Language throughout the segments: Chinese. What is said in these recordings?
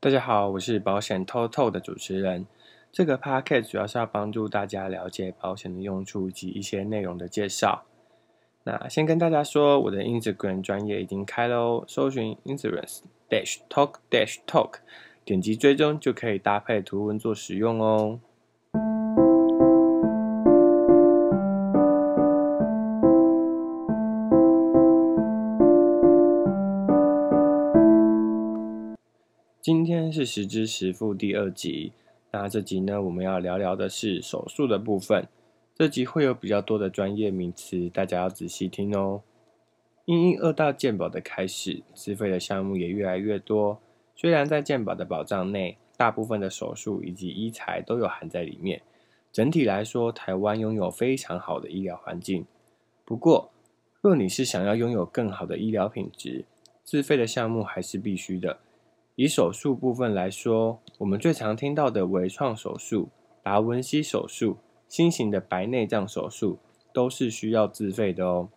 大家好，我是保险偷透的主持人。这个 podcast 主要是要帮助大家了解保险的用处以及一些内容的介绍。那先跟大家说，我的 Instagram 专业已经开了哦，搜寻 Insurance Dash Talk Dash Talk，点击追踪就可以搭配图文做使用哦。今天是实支实付第二集，那这集呢，我们要聊聊的是手术的部分。这集会有比较多的专业名词，大家要仔细听哦。因应二大健保的开始，自费的项目也越来越多。虽然在健保的保障内，大部分的手术以及医材都有含在里面，整体来说，台湾拥有非常好的医疗环境。不过，若你是想要拥有更好的医疗品质，自费的项目还是必须的。以手术部分来说，我们最常听到的微创手术、达文西手术、新型的白内障手术，都是需要自费的哦。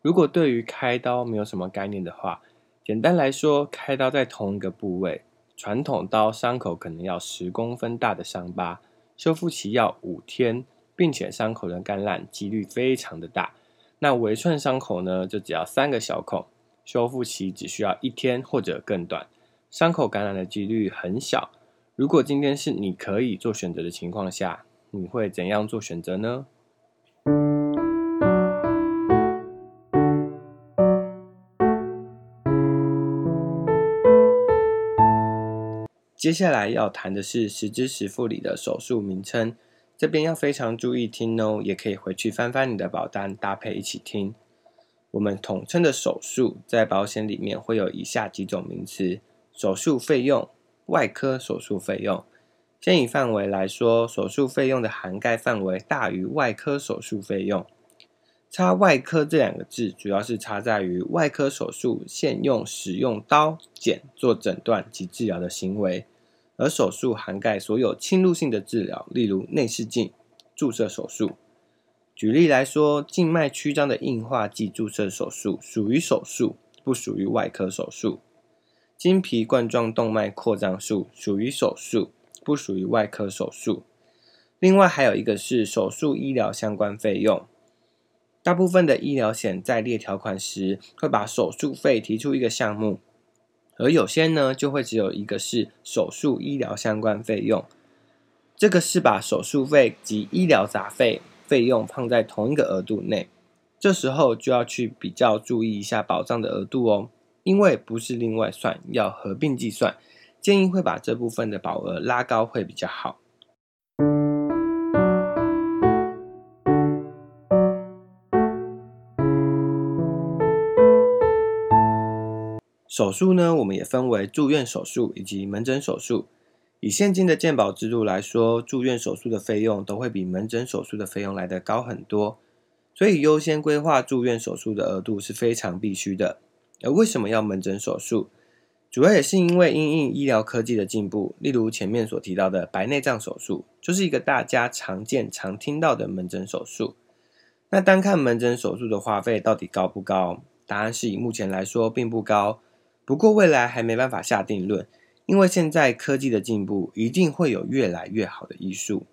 如果对于开刀没有什么概念的话，简单来说，开刀在同一个部位，传统刀伤口可能要十公分大的伤疤，修复期要五天，并且伤口的感染几率非常的大。那微创伤口呢，就只要三个小孔，修复期只需要一天或者更短。伤口感染的几率很小。如果今天是你可以做选择的情况下，你会怎样做选择呢？接下来要谈的是十之十付里的手术名称，这边要非常注意听哦，也可以回去翻翻你的保单，搭配一起听。我们统称的手术，在保险里面会有以下几种名词。手术费用、外科手术费用。先以范围来说，手术费用的涵盖范围大于外科手术费用。插外科这两个字，主要是插在于外科手术现用使用刀、剪做诊断及治疗的行为，而手术涵盖所有侵入性的治疗，例如内视镜、注射手术。举例来说，静脉曲张的硬化剂注射手术属于手术，不属于外科手术。经皮冠状动脉扩张术属于手术，不属于外科手术。另外还有一个是手术医疗相关费用。大部分的医疗险在列条款时会把手术费提出一个项目，而有些呢就会只有一个是手术医疗相关费用。这个是把手术费及医疗杂费费用放在同一个额度内，这时候就要去比较注意一下保障的额度哦。因为不是另外算，要合并计算，建议会把这部分的保额拉高会比较好。手术呢，我们也分为住院手术以及门诊手术。以现今的健保制度来说，住院手术的费用都会比门诊手术的费用来得高很多，所以优先规划住院手术的额度是非常必须的。而为什么要门诊手术？主要也是因为因应医疗科技的进步，例如前面所提到的白内障手术，就是一个大家常见、常听到的门诊手术。那单看门诊手术的花费到底高不高？答案是以目前来说并不高。不过未来还没办法下定论，因为现在科技的进步，一定会有越来越好的医术。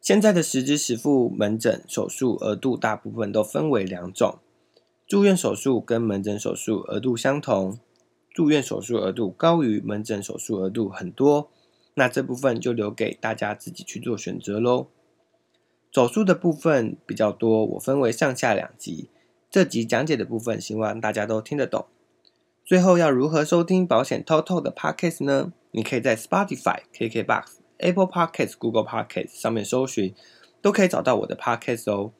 现在的实支实付门诊手术额度大部分都分为两种。住院手术跟门诊手术额度相同，住院手术额度高于门诊手术额度很多，那这部分就留给大家自己去做选择喽。手术的部分比较多，我分为上下两集，这集讲解的部分希望大家都听得懂。最后要如何收听保险偷透的 Podcast 呢？你可以在 Spotify、KKBox、Apple Podcasts、Google Podcasts 上面搜寻，都可以找到我的 Podcast 哦。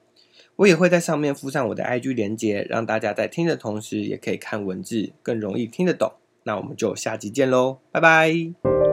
我也会在上面附上我的 IG 链接，让大家在听的同时也可以看文字，更容易听得懂。那我们就下集见喽，拜拜。